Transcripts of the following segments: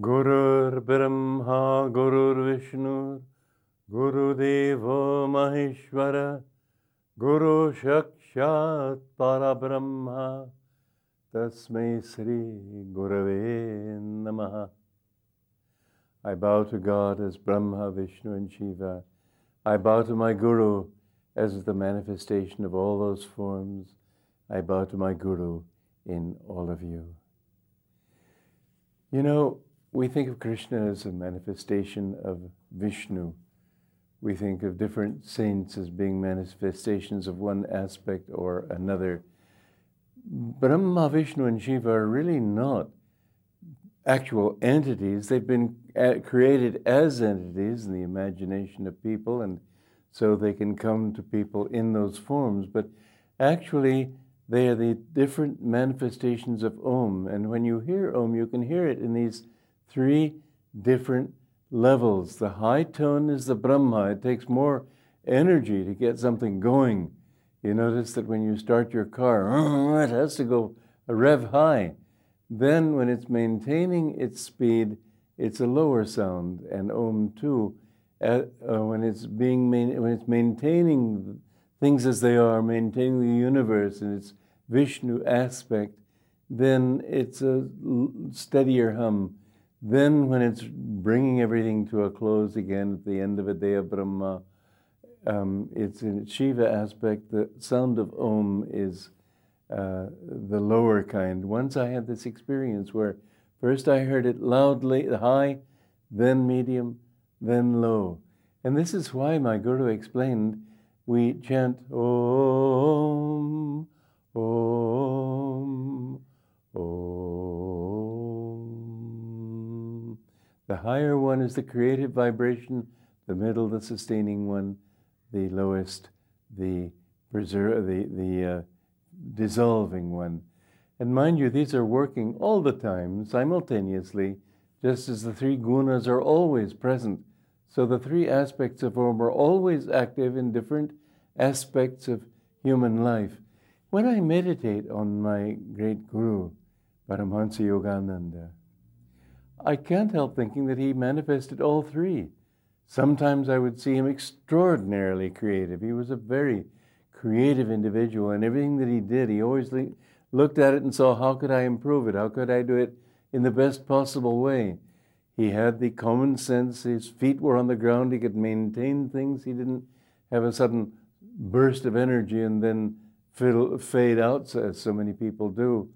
Gurur Vishnu Guru Devo Maheshwara Guru Shakshat Parabrahma Tasmai Sri Gurave Namaha I bow to God as Brahma, Vishnu, and Shiva. I bow to my Guru as the manifestation of all those forms. I bow to my Guru in all of you. You know, we think of Krishna as a manifestation of Vishnu. We think of different saints as being manifestations of one aspect or another. Brahma, Vishnu, and Shiva are really not actual entities. They've been uh, created as entities in the imagination of people, and so they can come to people in those forms. But actually, they are the different manifestations of Om. And when you hear Om, you can hear it in these three different levels. The high tone is the Brahma, it takes more energy to get something going. You notice that when you start your car, it has to go a rev high. Then, when it's maintaining its speed, it's a lower sound, and Om too. uh, when it's being main, when it's maintaining things as they are, maintaining the universe in its Vishnu aspect, then it's a steadier hum. Then, when it's bringing everything to a close again at the end of a day of Brahma, um, it's in Shiva aspect. The sound of Om is uh, the lower kind. Once I had this experience where first I heard it loudly, high, then medium, then low. And this is why my Guru explained we chant Om, Om, The higher one is the creative vibration, the middle, the sustaining one, the lowest, the the, the uh, dissolving one. And mind you, these are working all the time, simultaneously, just as the three gunas are always present. So the three aspects of Om are always active in different aspects of human life. When I meditate on my great guru, Paramhansa Yogananda, I can't help thinking that he manifested all three. Sometimes I would see him extraordinarily creative. He was a very creative individual, and everything that he did, he always looked at it and saw how could I improve it? How could I do it in the best possible way? He had the common sense, his feet were on the ground, he could maintain things, he didn't have a sudden burst of energy and then fade out, as so many people do.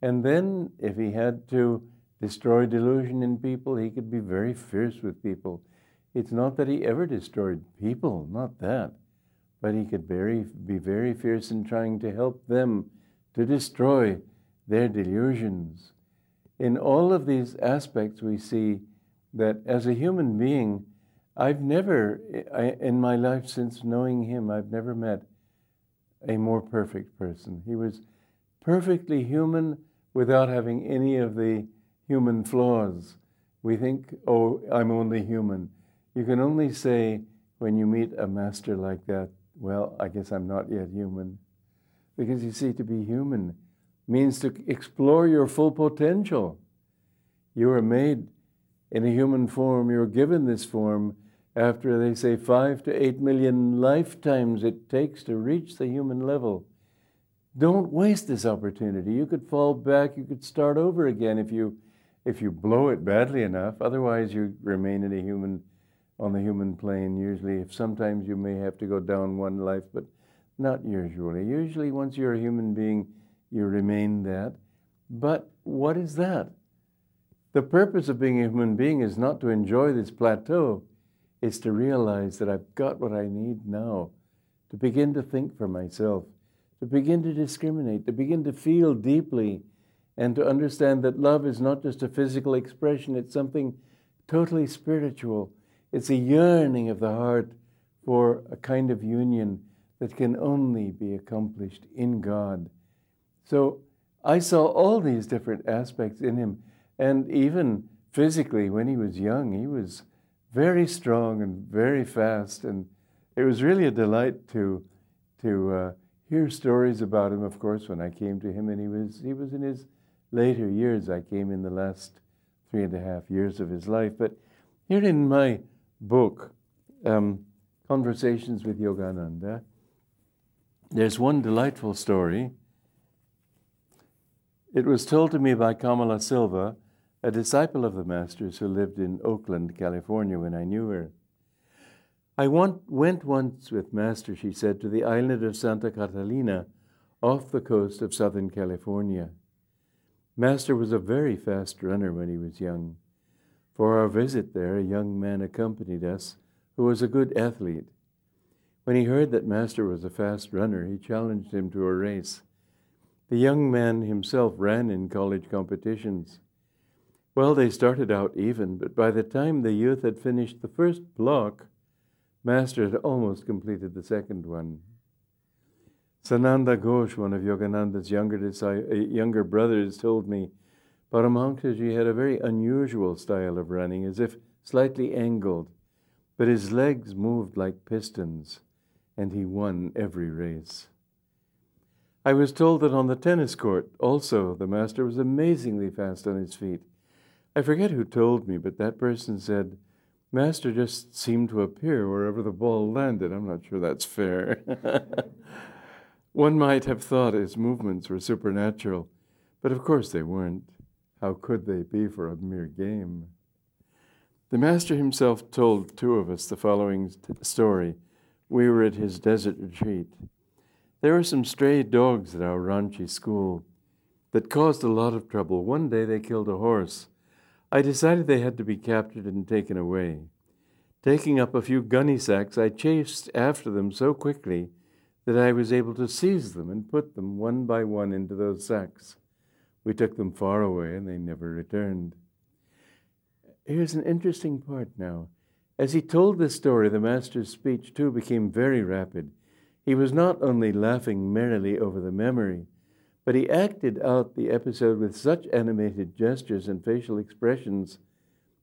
And then, if he had to destroy delusion in people, he could be very fierce with people. It's not that he ever destroyed people, not that but he could very, be very fierce in trying to help them to destroy their delusions. In all of these aspects, we see that as a human being, I've never, in my life since knowing him, I've never met a more perfect person. He was perfectly human without having any of the human flaws. We think, oh, I'm only human. You can only say when you meet a master like that, well, I guess I'm not yet human. Because you see, to be human means to explore your full potential. You are made in a human form, you're given this form after, they say, five to eight million lifetimes it takes to reach the human level. Don't waste this opportunity. You could fall back, you could start over again if you if you blow it badly enough. Otherwise, you remain in a human on the human plane. Usually, if sometimes you may have to go down one life, but not usually. Usually, once you're a human being, you remain that. But what is that? The purpose of being a human being is not to enjoy this plateau, it's to realize that I've got what I need now, to begin to think for myself, to begin to discriminate, to begin to feel deeply, and to understand that love is not just a physical expression, it's something totally spiritual it's a yearning of the heart for a kind of union that can only be accomplished in God. So I saw all these different aspects in him. And even physically, when he was young, he was very strong and very fast. And it was really a delight to, to uh, hear stories about him, of course, when I came to him. And he was, he was in his later years. I came in the last three and a half years of his life. But here in my book, um, Conversations with Yogananda, there's one delightful story. It was told to me by Kamala Silva, a disciple of the Master's who lived in Oakland, California, when I knew her. I want, went once with Master, she said, to the island of Santa Catalina off the coast of Southern California. Master was a very fast runner when he was young. For our visit there, a young man accompanied us who was a good athlete. When he heard that Master was a fast runner, he challenged him to a race. The young man himself ran in college competitions. Well, they started out even, but by the time the youth had finished the first block, Master had almost completed the second one. Sananda Ghosh, one of Yogananda's younger, uh, younger brothers, told me Paramahansaji had a very unusual style of running, as if slightly angled, but his legs moved like pistons, and he won every race. I was told that on the tennis court, also, the master was amazingly fast on his feet. I forget who told me, but that person said, Master just seemed to appear wherever the ball landed. I'm not sure that's fair. One might have thought his movements were supernatural, but of course they weren't. How could they be for a mere game? The Master himself told two of us the following story. We were at his desert retreat. There were some stray dogs at our Ranchi school that caused a lot of trouble. One day they killed a horse. I decided they had to be captured and taken away. Taking up a few gunny sacks, I chased after them so quickly that I was able to seize them and put them one by one into those sacks. We took them far away and they never returned. Here's an interesting part now. As he told this story, the master's speech too became very rapid. He was not only laughing merrily over the memory, but he acted out the episode with such animated gestures and facial expressions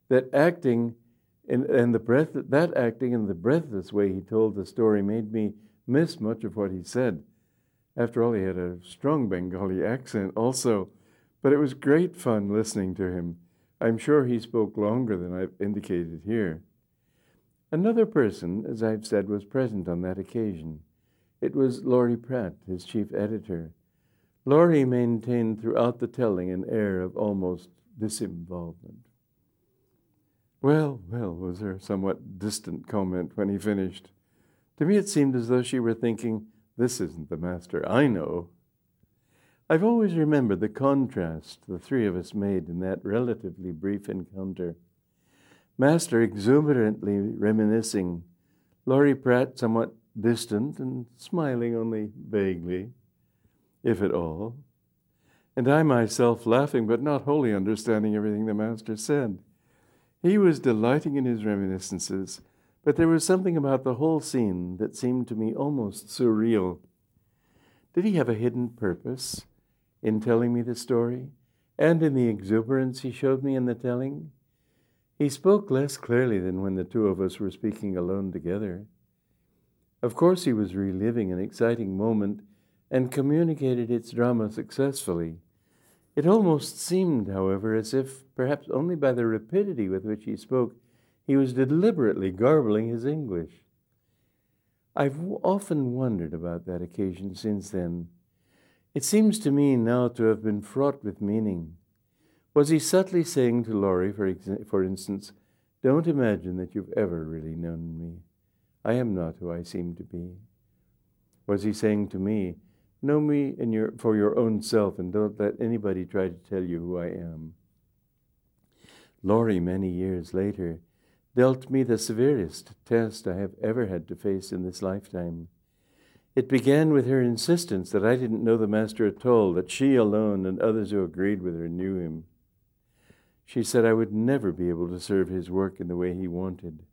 that acting in, and the breath that acting in the breathless way he told the story made me miss much of what he said. After all, he had a strong Bengali accent also, but it was great fun listening to him. I'm sure he spoke longer than I've indicated here. Another person, as I've said, was present on that occasion. It was Laurie Pratt, his chief editor. Laurie maintained throughout the telling an air of almost disinvolvement. Well, well, was her somewhat distant comment when he finished. To me, it seemed as though she were thinking, This isn't the master I know. I've always remembered the contrast the three of us made in that relatively brief encounter. Master exuberantly reminiscing, Laurie Pratt somewhat distant and smiling only vaguely if at all, and I myself laughing but not wholly understanding everything the Master said. He was delighting in his reminiscences, but there was something about the whole scene that seemed to me almost surreal. Did he have a hidden purpose in telling me the story, and in the exuberance he showed me in the telling? He spoke less clearly than when the two of us were speaking alone together. Of course, he was reliving an exciting moment and communicated its drama successfully. It almost seemed, however, as if, perhaps only by the rapidity with which he spoke, he was deliberately garbling his English. I've often wondered about that occasion since then. It seems to me now to have been fraught with meaning. Was he subtly saying to Laurie, for, ex- for instance, Don't imagine that you've ever really known me. I am not who I seem to be. Was he saying to me, Know me your, for your own self and don't let anybody try to tell you who I am. Laurie, many years later, dealt me the severest test I have ever had to face in this lifetime. It began with her insistence that I didn't know the Master at all, that she alone and others who agreed with her knew him. She said I would never be able to serve his work in the way he wanted.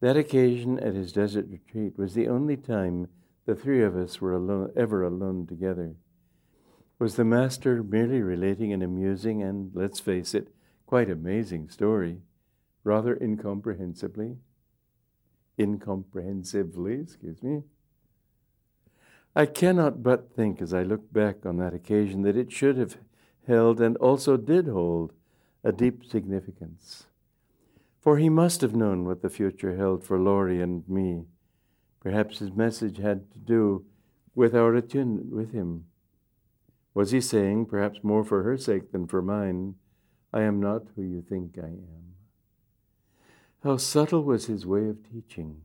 That occasion at his desert retreat was the only time the three of us were alone, ever alone together. Was the Master merely relating an amusing and, let's face it, quite amazing story, rather incomprehensibly? Incomprehensively, excuse me. I cannot but think, as I look back on that occasion, that it should have held and also did hold a deep significance. For he must have known what the future held for Laurie and me. Perhaps his message had to do with our attunement with him. Was he saying, perhaps more for her sake than for mine, I am not who you think I am? How subtle was his way of teaching.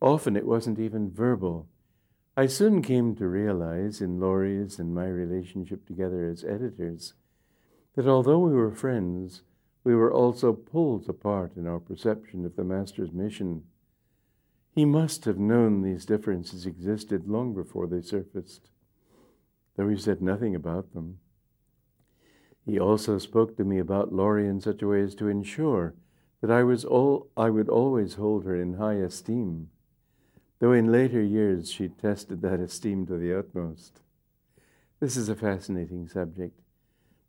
Often it wasn't even verbal. I soon came to realize in Laurie's and my relationship together as editors that although we were friends, we were also pulled apart in our perception of the Master's mission. He must have known these differences existed long before they surfaced, though he said nothing about them. He also spoke to me about Laurie in such a way as to ensure that I, was all, I would always hold her in high esteem, though in later years she tested that esteem to the utmost. This is a fascinating subject.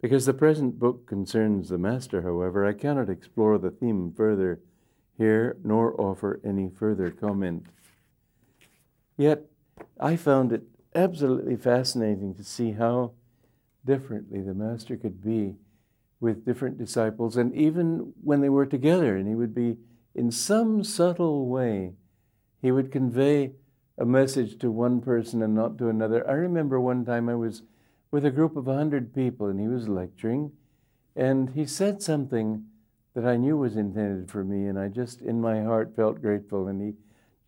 Because the present book concerns the Master, however, I cannot explore the theme further here nor offer any further comment. Yet, I found it absolutely fascinating to see how differently the Master could be with different disciples, and even when they were together, and he would be, in some subtle way, he would convey a message to one person and not to another. I remember one time I was with a group of 100 people, and he was lecturing, and he said something that I knew was intended for me, and I just, in my heart, felt grateful. And he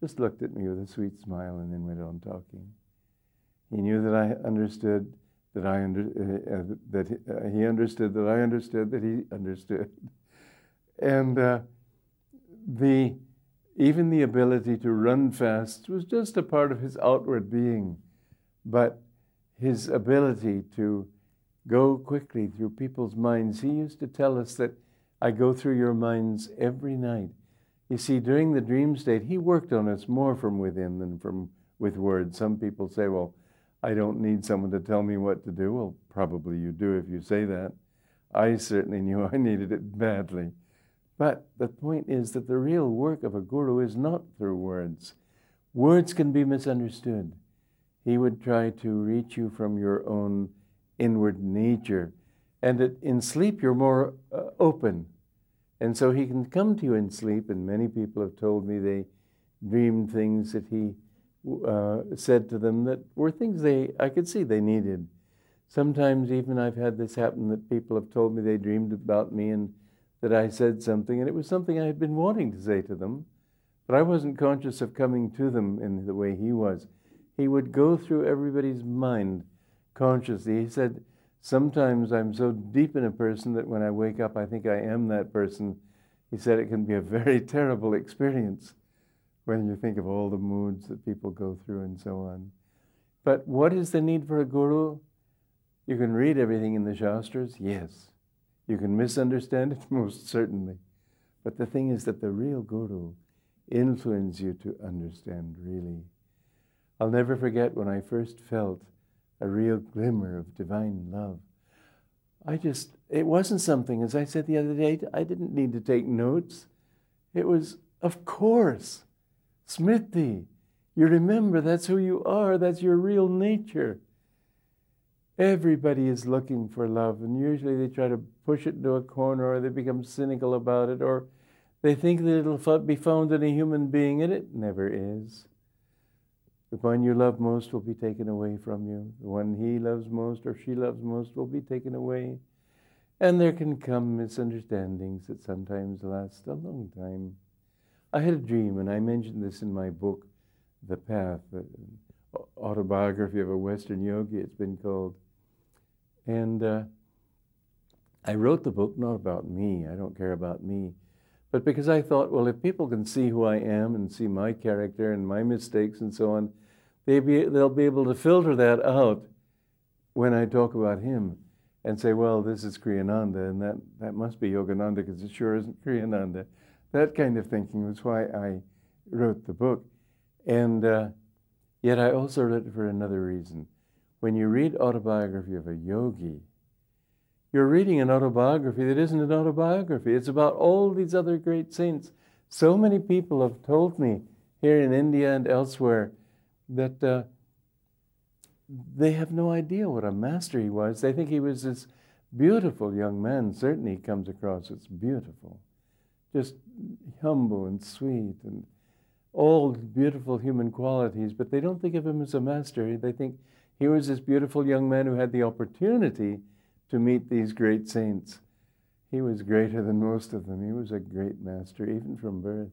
just looked at me with a sweet smile and then went on talking. He knew that I understood that I under, uh, uh, that he, uh, he, understood that I understood that he understood, and uh, the even the ability to run fast was just a part of his outward being, but his ability to go quickly through people's minds. He used to tell us that I go through your minds every night. You see, during the dream state, he worked on us more from within than from with words. Some people say, well, I don't need someone to tell me what to do. Well, probably you do if you say that. I certainly knew I needed it badly. But the point is that the real work of a guru is not through words. Words can be misunderstood. He would try to reach you from your own inward nature. And it, in sleep, you're more uh, open. And so he can come to you in sleep, and many people have told me they dreamed things that he uh, said to them that were things they I could see they needed. Sometimes even I've had this happen that people have told me they dreamed about me and that I said something, and it was something I had been wanting to say to them, but I wasn't conscious of coming to them in the way he was he would go through everybody's mind consciously. He said, Sometimes I'm so deep in a person that when I wake up, I think I am that person. He said it can be a very terrible experience when you think of all the moods that people go through and so on. But what is the need for a guru? You can read everything in the Shastras, yes. You can misunderstand it, most certainly. But the thing is that the real guru influences you to understand really. I'll never forget when I first felt a real glimmer of divine love. I just, it wasn't something, as I said the other day, I didn't need to take notes. It was, of course, Smriti. You remember that's who you are, that's your real nature. Everybody is looking for love, and usually they try to push it into a corner or they become cynical about it or they think that it'll be found in a human being, and it never is. The one you love most will be taken away from you. The one he loves most or she loves most will be taken away. And there can come misunderstandings that sometimes last a long time. I had a dream, and I mentioned this in my book, The Path, the autobiography of a Western yogi, it's been called. And uh, I wrote the book not about me, I don't care about me, but because I thought, well, if people can see who I am and see my character and my mistakes and so on, they be, they'll be able to filter that out when I talk about him and say, well, this is Kriyananda, and that, that must be Yogananda because it sure isn't Kriyananda. That kind of thinking was why I wrote the book. And uh, yet I also wrote it for another reason. When you read autobiography of a yogi, you're reading an autobiography that isn't an autobiography. It's about all these other great saints. So many people have told me here in India and elsewhere that uh, they have no idea what a master he was. They think he was this beautiful young man. Certainly, he comes across as beautiful, just humble and sweet, and all beautiful human qualities. But they don't think of him as a master. They think he was this beautiful young man who had the opportunity to meet these great saints. He was greater than most of them. He was a great master, even from birth.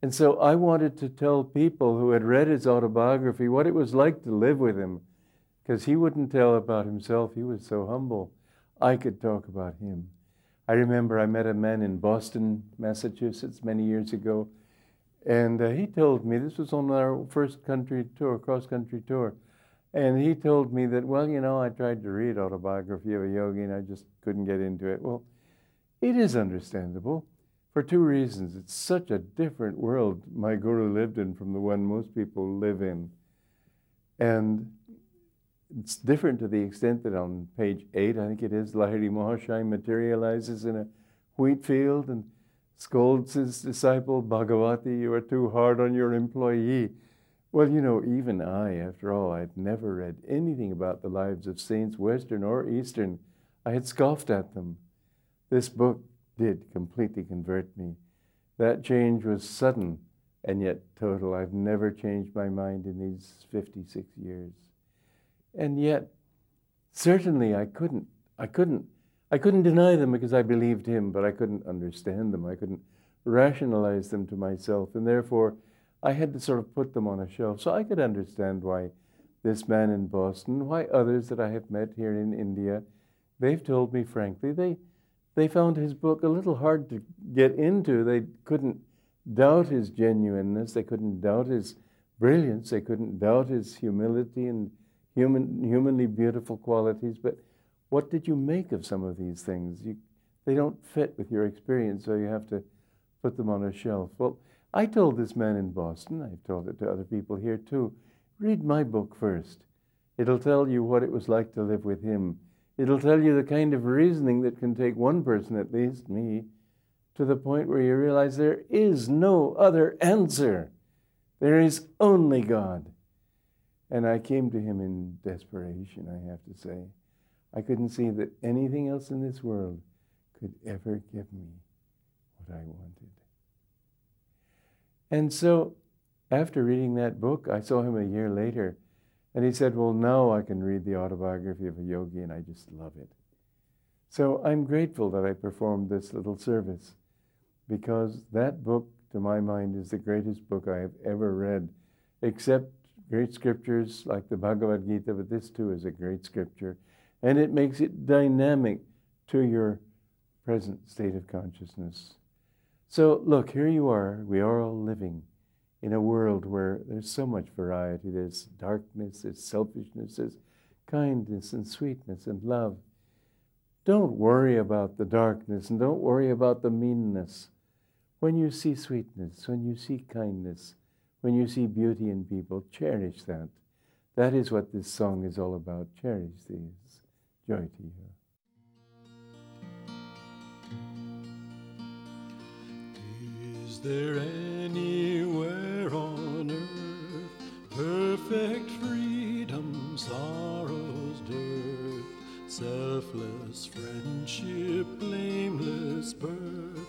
And so I wanted to tell people who had read his autobiography what it was like to live with him, because he wouldn't tell about himself. He was so humble. I could talk about him. I remember I met a man in Boston, Massachusetts, many years ago, and uh, he told me this was on our first country tour, cross country tour. And he told me that, well, you know, I tried to read autobiography of a yogi and I just couldn't get into it. Well, it is understandable for two reasons. It's such a different world my guru lived in from the one most people live in. And it's different to the extent that on page eight, I think it is, Lahiri Mahasaya materializes in a wheat field and scolds his disciple, Bhagabati, you are too hard on your employee. Well, you know, even I, after all, I'd never read anything about the lives of saints, Western or Eastern. I had scoffed at them. This book did completely convert me. That change was sudden and yet total. I've never changed my mind in these 56 years. And yet, certainly I couldn't, I couldn't, I couldn't deny them because I believed him, but I couldn't understand them. I couldn't rationalize them to myself. And therefore, I had to sort of put them on a shelf. So I could understand why this man in Boston, why others that I have met here in India, they've told me frankly, they, they found his book a little hard to get into. They couldn't doubt his genuineness, they couldn't doubt his brilliance, they couldn't doubt his humility and human, humanly beautiful qualities. But what did you make of some of these things? You, they don't fit with your experience, so you have to put them on a shelf. Well, I told this man in Boston, I've told it to other people here too, read my book first. It'll tell you what it was like to live with him It'll tell you the kind of reasoning that can take one person, at least me, to the point where you realize there is no other answer. There is only God. And I came to him in desperation, I have to say. I couldn't see that anything else in this world could ever give me what I wanted. And so, after reading that book, I saw him a year later and he said, Well, now I can read the autobiography of a yogi, and I just love it. So I'm grateful that I performed this little service because that book, to my mind, is the greatest book I have ever read, except great scriptures like the Bhagavad Gita, but this too is a great scripture. And it makes it dynamic to your present state of consciousness. So, look, here you are. We are all living in a world where there's so much variety. There's darkness, there's selfishness, there's kindness and sweetness and love. Don't worry about the darkness and don't worry about the meanness. When you see sweetness, when you see kindness, when you see beauty in people, cherish that. That is what this song is all about. Cherish these. Joy to you. Is there anywhere on earth perfect freedom, sorrow's dearth, selfless friendship, blameless birth?